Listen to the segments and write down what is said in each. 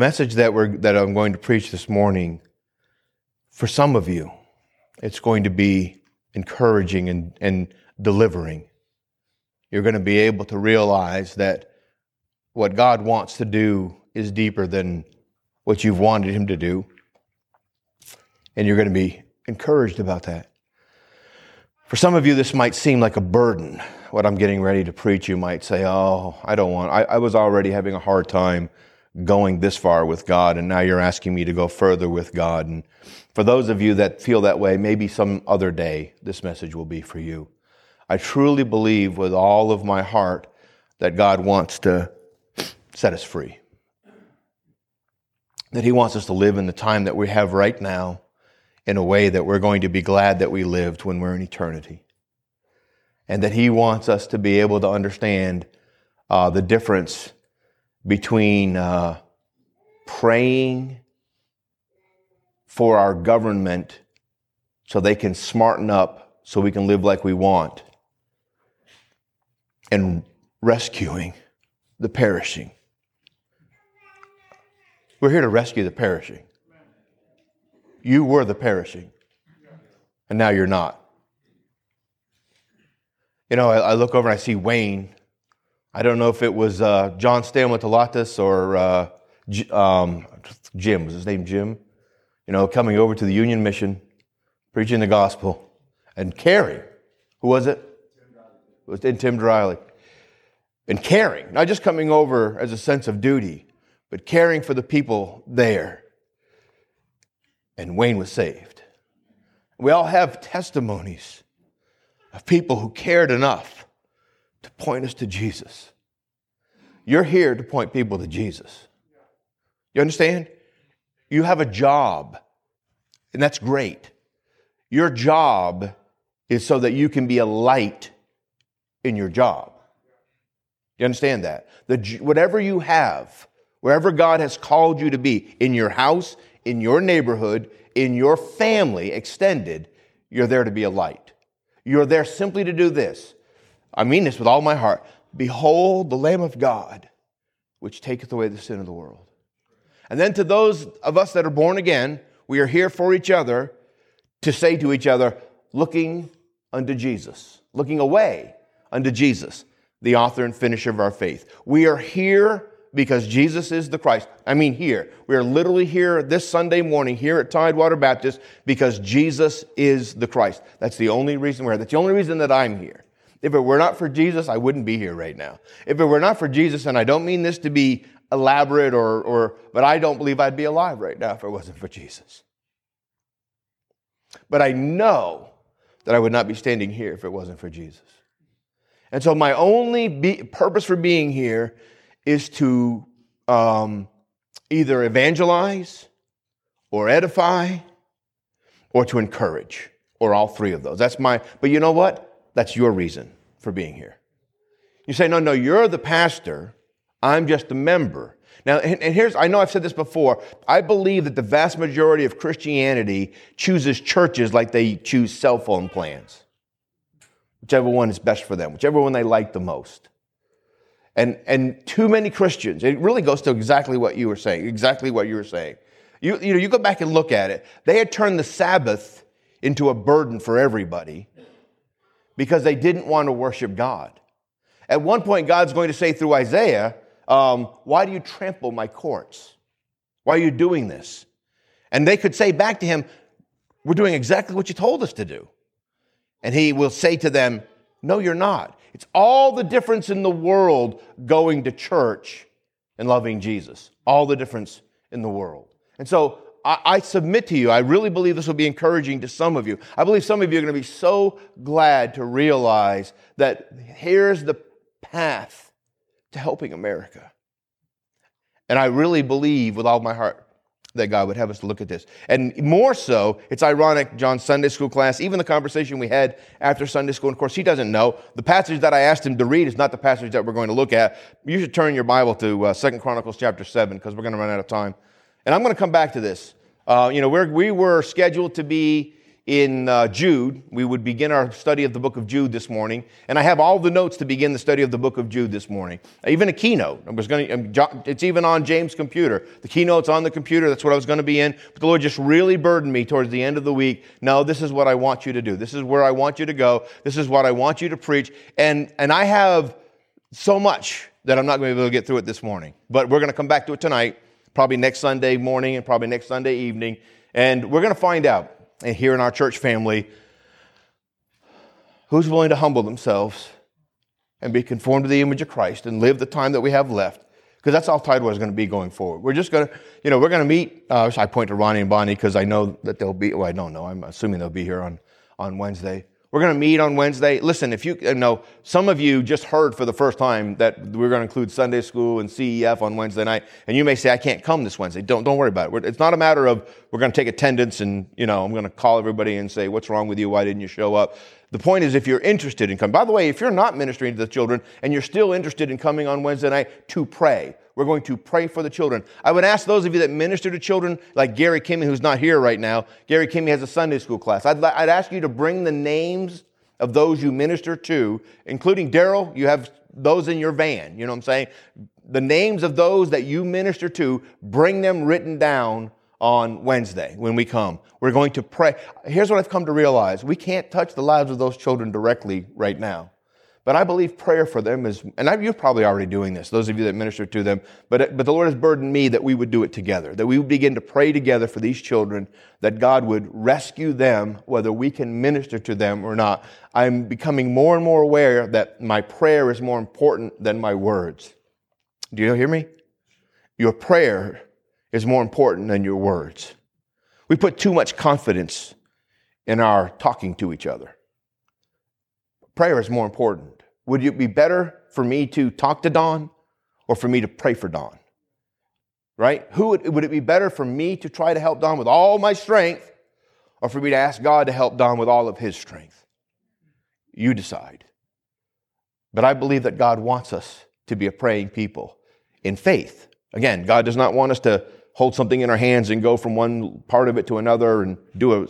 message that we're that I'm going to preach this morning, for some of you, it's going to be encouraging and, and delivering. You're going to be able to realize that what God wants to do is deeper than what you've wanted Him to do. And you're going to be encouraged about that. For some of you, this might seem like a burden. What I'm getting ready to preach, you might say, Oh, I don't want, I, I was already having a hard time going this far with God, and now you're asking me to go further with God. And for those of you that feel that way, maybe some other day this message will be for you. I truly believe with all of my heart that God wants to set us free. That He wants us to live in the time that we have right now in a way that we're going to be glad that we lived when we're in eternity. And that He wants us to be able to understand uh, the difference between uh, praying for our government so they can smarten up so we can live like we want and rescuing the perishing. We're here to rescue the perishing. You were the perishing, and now you're not. You know, I, I look over and I see Wayne. I don't know if it was uh, John Stamattalatas or uh, um, Jim. Was his name Jim? You know, coming over to the Union Mission, preaching the gospel, and caring. Who was it? It was Tim Driley. And caring, not just coming over as a sense of duty, but caring for the people there. And Wayne was saved. We all have testimonies of people who cared enough to point us to Jesus. You're here to point people to Jesus. You understand? You have a job, and that's great. Your job is so that you can be a light in your job. You understand that? The, whatever you have, wherever God has called you to be, in your house, in your neighborhood, in your family extended, you're there to be a light. You're there simply to do this. I mean this with all my heart. Behold the Lamb of God, which taketh away the sin of the world. And then to those of us that are born again, we are here for each other to say to each other, looking unto Jesus, looking away unto Jesus the author and finisher of our faith. We are here because Jesus is the Christ. I mean, here. We are literally here this Sunday morning here at Tidewater Baptist because Jesus is the Christ. That's the only reason we're here. That's the only reason that I'm here. If it were not for Jesus, I wouldn't be here right now. If it were not for Jesus, and I don't mean this to be elaborate or, or but I don't believe I'd be alive right now if it wasn't for Jesus. But I know that I would not be standing here if it wasn't for Jesus. And so my only be- purpose for being here is to um, either evangelize or edify or to encourage or all three of those. That's my, but you know what? That's your reason for being here. You say, no, no, you're the pastor. I'm just a member. Now, and, here's, I know I've said this before. I believe that the vast majority of Christianity chooses churches like they choose cell phone plans whichever one is best for them, whichever one they like the most. And, and too many Christians, it really goes to exactly what you were saying, exactly what you were saying. You, you know, you go back and look at it. They had turned the Sabbath into a burden for everybody because they didn't want to worship God. At one point, God's going to say through Isaiah, um, Why do you trample my courts? Why are you doing this? And they could say back to him, We're doing exactly what you told us to do. And he will say to them, No, you're not. It's all the difference in the world going to church and loving Jesus. All the difference in the world. And so I, I, submit to you, I really believe this will be encouraging to some of you. I believe some of you are going to be so glad to realize that here's the path to helping America. And I really believe with all my heart that God would have us look at this. And more so, it's ironic, John's Sunday school class, even the conversation we had after Sunday school, and of course, he doesn't know. The passage that I asked him to read is not the passage that we're going to look at. You should turn your Bible to uh, 2 Chronicles chapter 7, because we're going to run out of time. And I'm going to come back to this. Uh, you know, we're, we were scheduled to be in uh, Jude. We would begin our study of the book of Jude this morning, and I have all the notes to begin the study of the book of Jude this morning. Even a keynote. I was going to. Um, it's even on James' computer. The keynote's on the computer. That's what I was going to be in. But the Lord just really burdened me towards the end of the week. No, this is what I want you to do. This is where I want you to go. This is what I want you to preach. And and I have so much that I'm not going to be able to get through it this morning. But we're going to come back to it tonight, probably next Sunday morning and probably next Sunday evening, and we're going to find out and here in our church family who's willing to humble themselves and be conformed to the image of Christ and live the time that we have left. Because that's all Tidewater is going to be going forward. We're just going to, you know, we're going to meet. Uh, I point to Ronnie and Bonnie because I know that they'll be, well, I don't know. I'm assuming they'll be here on, on Wednesday. We're going to meet on Wednesday. Listen, if you, uh, you know, some of you just heard for the first time that we're going to include Sunday school and CEF on Wednesday night, and you may say, I can't come this Wednesday. Don't, don't worry about it. It's not a matter of we're going to take attendance and, you know, I'm going to call everybody and say, what's wrong with you? Why didn't you show up? The point is, if you're interested in coming, by the way, if you're not ministering to the children and you're still interested in coming on Wednesday night to pray, we're going to pray for the children. I would ask those of you that minister to children, like Gary Kimmy, who's not here right now. Gary Kimmy has a Sunday school class. I'd, I'd ask you to bring the names of those you minister to, including Daryl, you have those in your van. You know what I'm saying? The names of those that you minister to, bring them written down on Wednesday when we come. We're going to pray. Here's what I've come to realize we can't touch the lives of those children directly right now. But I believe prayer for them is, and I, you're probably already doing this, those of you that minister to them, but, but the Lord has burdened me that we would do it together, that we would begin to pray together for these children, that God would rescue them, whether we can minister to them or not. I'm becoming more and more aware that my prayer is more important than my words. Do you hear me? Your prayer is more important than your words. We put too much confidence in our talking to each other. Prayer is more important. Would it be better for me to talk to Don or for me to pray for Don? Right? Who would, would it be better for me to try to help Don with all my strength or for me to ask God to help Don with all of his strength? You decide. But I believe that God wants us to be a praying people in faith. Again, God does not want us to hold something in our hands and go from one part of it to another and do a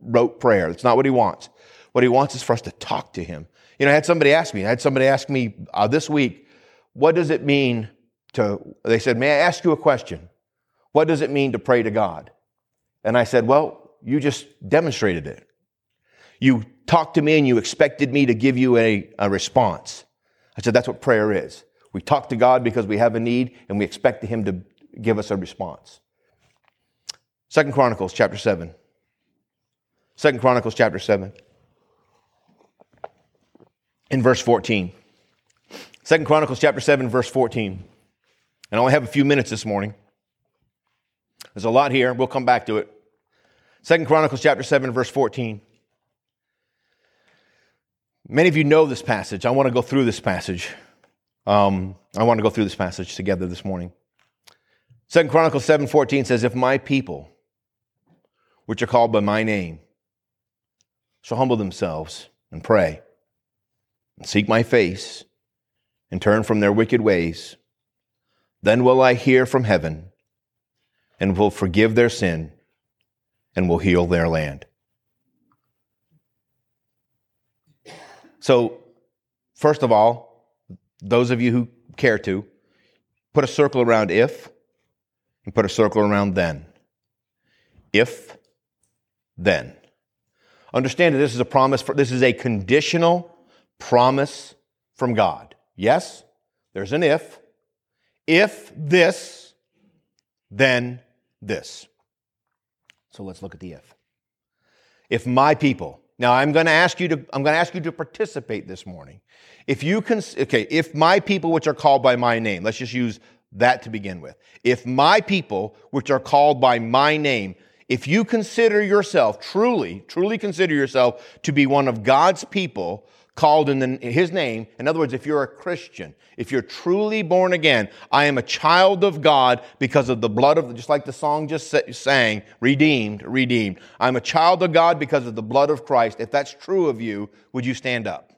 rote prayer. That's not what He wants. What he wants is for us to talk to him. You know, I had somebody ask me, I had somebody ask me uh, this week, what does it mean to, they said, may I ask you a question? What does it mean to pray to God? And I said, well, you just demonstrated it. You talked to me and you expected me to give you a, a response. I said, that's what prayer is. We talk to God because we have a need and we expect Him to give us a response. Second Chronicles chapter 7. Second Chronicles chapter 7 in verse 14. Second Chronicles chapter 7, verse 14. And I only have a few minutes this morning. There's a lot here. We'll come back to it. Second Chronicles chapter 7, verse 14. Many of you know this passage. I want to go through this passage. Um, I want to go through this passage together this morning. Second Chronicles 7:14 says, If my people, which are called by my name, shall humble themselves and pray and seek my face and turn from their wicked ways, then will I hear from heaven and will forgive their sin and will heal their land. So, first of all, those of you who care to, put a circle around if and put a circle around then. If, then. Understand that this is a promise for, this is a conditional promise from God. Yes, there's an if. If this, then this. So let's look at the if. If my people, now I'm going to ask you to, I'm going to ask you to participate this morning. If you can, okay, if my people which are called by my name, let's just use that to begin with. If my people which are called by my name, if you consider yourself truly, truly consider yourself to be one of God's people called in the, his name. In other words, if you're a Christian, if you're truly born again, I am a child of God because of the blood of, just like the song just sang, redeemed, redeemed. I'm a child of God because of the blood of Christ. If that's true of you, would you stand up?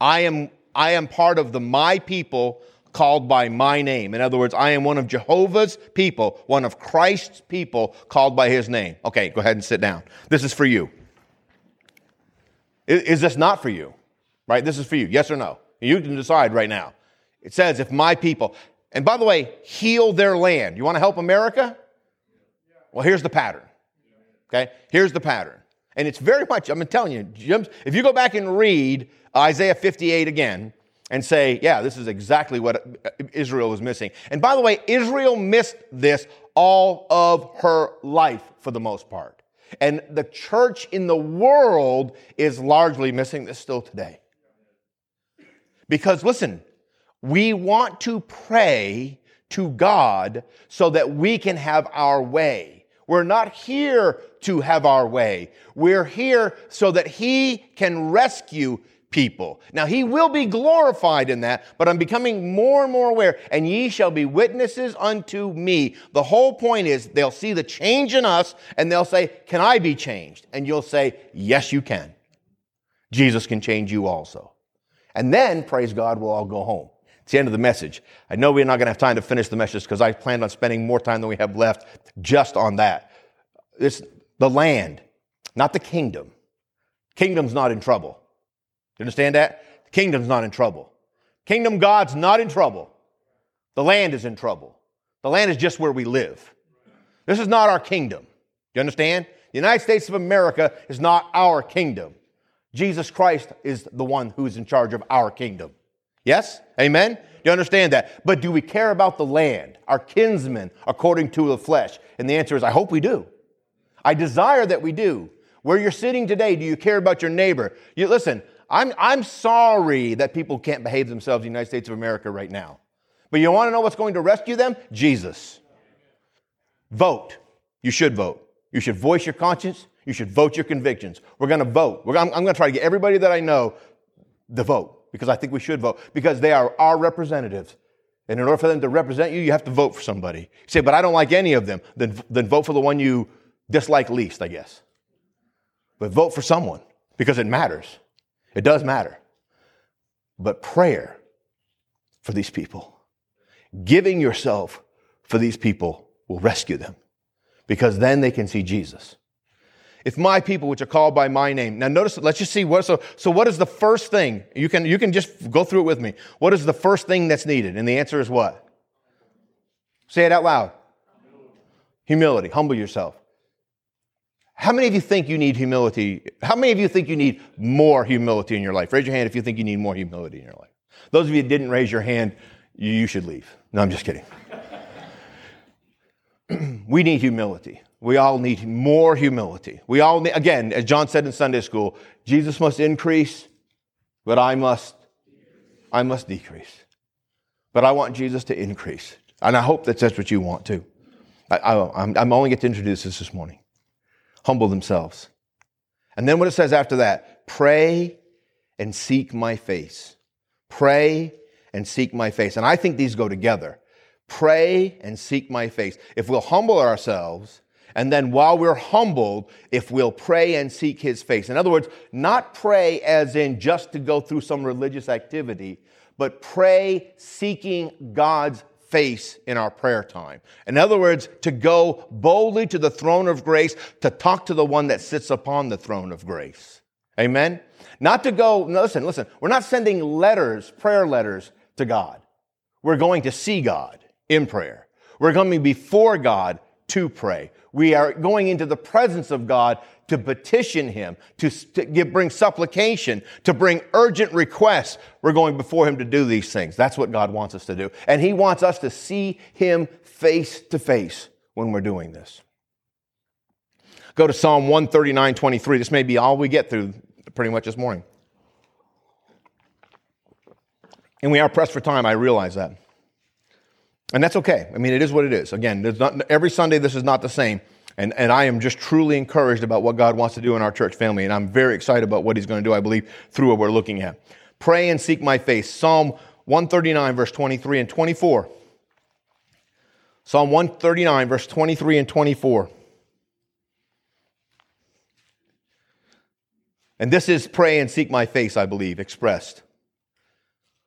I am, I am part of the my people called by my name. In other words, I am one of Jehovah's people, one of Christ's people called by his name. Okay, go ahead and sit down. This is for you. Is, is this not for you? Right? This is for you. Yes or no? You can decide right now. It says, if my people, and by the way, heal their land. You want to help America? Well, here's the pattern. Okay? Here's the pattern. And it's very much, I'm telling you, Jim, if you go back and read Isaiah 58 again and say, yeah, this is exactly what Israel was missing. And by the way, Israel missed this all of her life for the most part. And the church in the world is largely missing this still today. Because listen, we want to pray to God so that we can have our way. We're not here to have our way. We're here so that He can rescue people. Now, He will be glorified in that, but I'm becoming more and more aware, and ye shall be witnesses unto me. The whole point is they'll see the change in us and they'll say, Can I be changed? And you'll say, Yes, you can. Jesus can change you also. And then, praise God, we'll all go home. It's the end of the message. I know we're not going to have time to finish the message because I planned on spending more time than we have left just on that. It's the land, not the kingdom. Kingdom's not in trouble. You understand that? The kingdom's not in trouble. Kingdom God's not in trouble. The land is in trouble. The land is just where we live. This is not our kingdom. You understand? The United States of America is not our kingdom. Jesus Christ is the one who's in charge of our kingdom. Yes? Amen? Do you understand that? But do we care about the land, our kinsmen, according to the flesh? And the answer is, I hope we do. I desire that we do. Where you're sitting today, do you care about your neighbor? You listen, I'm, I'm sorry that people can't behave themselves in the United States of America right now. But you want to know what's going to rescue them? Jesus. Vote. You should vote. You should voice your conscience. You should vote your convictions. We're going to vote. I'm, I'm going to try to get everybody that I know to vote because I think we should vote because they are our representatives. And in order for them to represent you, you have to vote for somebody. You say, but I don't like any of them. Then, then vote for the one you dislike least, I guess. But vote for someone because it matters. It does matter. But prayer for these people, giving yourself for these people will rescue them because then they can see Jesus. If my people, which are called by my name. Now notice, let's just see what, so, so what is the first thing? You can, you can just go through it with me. What is the first thing that's needed? And the answer is what? Say it out loud. Humility. Humble yourself. How many of you think you need humility? How many of you think you need more humility in your life? Raise your hand if you think you need more humility in your life. Those of you that didn't raise your hand, you should leave. No, I'm just kidding. we need humility. We all need more humility. We all need, again, as John said in Sunday school, Jesus must increase, but I must, I must decrease. But I want Jesus to increase. And I hope that that's what you want too. I, am only get to introduce this this morning. Humble themselves. And then what it says after that, pray and seek my face. Pray and seek my face. And I think these go together. Pray and seek my face. If we'll humble ourselves, and then while we're humbled, if we'll pray and seek his face. In other words, not pray as in just to go through some religious activity, but pray seeking God's face in our prayer time. In other words, to go boldly to the throne of grace, to talk to the one that sits upon the throne of grace. Amen? Not to go, listen, listen, we're not sending letters, prayer letters to God. We're going to see God in prayer. We're coming before God to pray. We are going into the presence of God to petition Him, to, to give, bring supplication, to bring urgent requests. We're going before Him to do these things. That's what God wants us to do. And He wants us to see Him face to face when we're doing this. Go to Psalm 139, 23. This may be all we get through pretty much this morning. And we are pressed for time, I realize that. And that's okay. I mean, it is what it is. Again, not, every Sunday this is not the same. And, and I am just truly encouraged about what God wants to do in our church family. And I'm very excited about what He's going to do, I believe, through what we're looking at. Pray and seek my face. Psalm 139, verse 23 and 24. Psalm 139, verse 23 and 24. And this is pray and seek my face, I believe, expressed.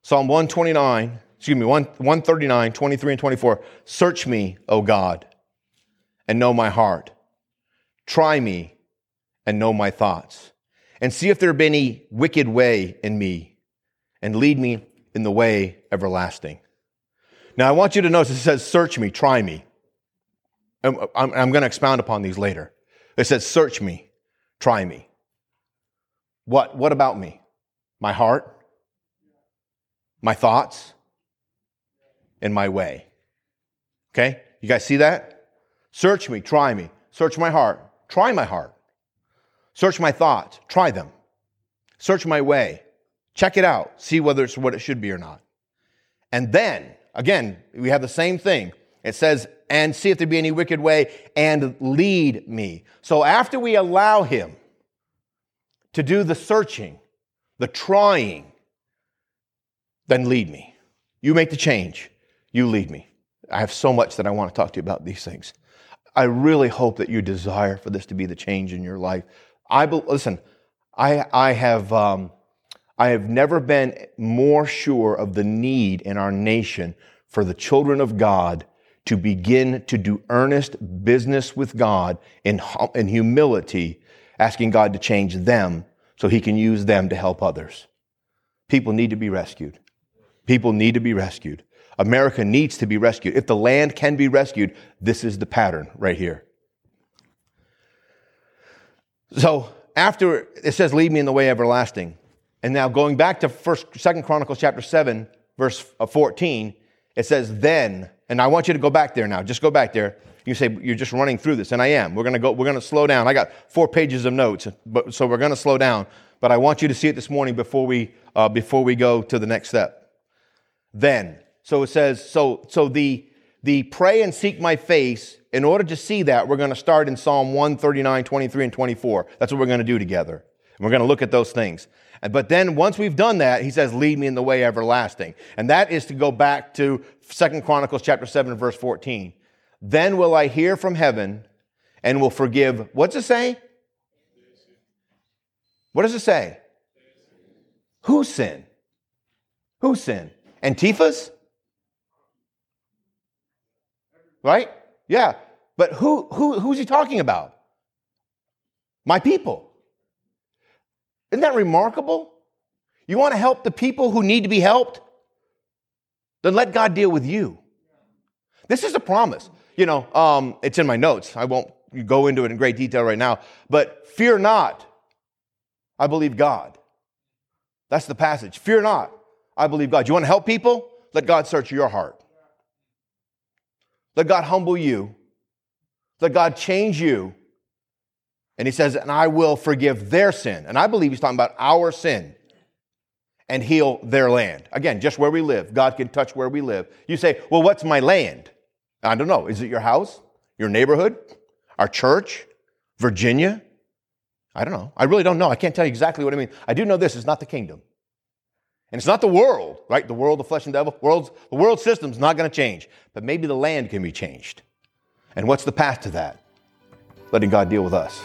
Psalm 129, excuse me, 1, 139, 23 and 24. Search me, O God, and know my heart. Try me and know my thoughts, and see if there be any wicked way in me, and lead me in the way everlasting. Now, I want you to notice it says, Search me, try me. Uh, I'm, I'm, I'm going to expound upon these later. It says, Search me, try me. What, what about me? My heart, my thoughts, and my way. Okay? You guys see that? Search me, try me. Search my heart, try my heart. Search my thoughts, try them. Search my way, check it out, see whether it's what it should be or not. And then, again, we have the same thing. It says, and see if there be any wicked way and lead me. So after we allow him to do the searching, the trying, then lead me. You make the change. You lead me. I have so much that I want to talk to you about these things. I really hope that you desire for this to be the change in your life. I listen. I I have um, I have never been more sure of the need in our nation for the children of God to begin to do earnest business with God in, in humility, asking God to change them so He can use them to help others. People need to be rescued. People need to be rescued. America needs to be rescued. If the land can be rescued, this is the pattern right here. So after it says, lead me in the way everlasting. And now going back to first, second Chronicles chapter seven, verse uh, 14, it says, then, and I want you to go back there now. Just go back there. You say, you're just running through this. And I am. We're going to go, we're going to slow down. I got four pages of notes, but, so we're going to slow down. But I want you to see it this morning before we, uh, before we go to the next step. Then, so it says, so, so the, the pray and seek my face, in order to see that, we're going to start in Psalm 139, 23, and 24. That's what we're going to do together. And we're going to look at those things. But then once we've done that, he says, lead me in the way everlasting. And that is to go back to Second Chronicles chapter 7, verse 14. Then will I hear from heaven and will forgive. What's it say? What does it say? Whose sin? Whose sin? Antifa's? Right? Yeah. But who, who, who's he talking about? My people. Isn't that remarkable? You want to help the people who need to be helped? Then let God deal with you. This is a promise. You know, um, it's in my notes. I won't go into it in great detail right now. But fear not. I believe God. That's the passage. Fear not. I believe God. You want to help people? Let God search your heart. Let God humble you. Let God change you. And he says, and I will forgive their sin. And I believe he's talking about our sin and heal their land. Again, just where we live. God can touch where we live. You say, well, what's my land? I don't know. Is it your house? Your neighborhood? Our church? Virginia? I don't know. I really don't know. I can't tell you exactly what I mean. I do know this is not the kingdom. And it's not the world, right? The world, the flesh and devil. World's, the world system's not going to change. But maybe the land can be changed. And what's the path to that? Letting God deal with us.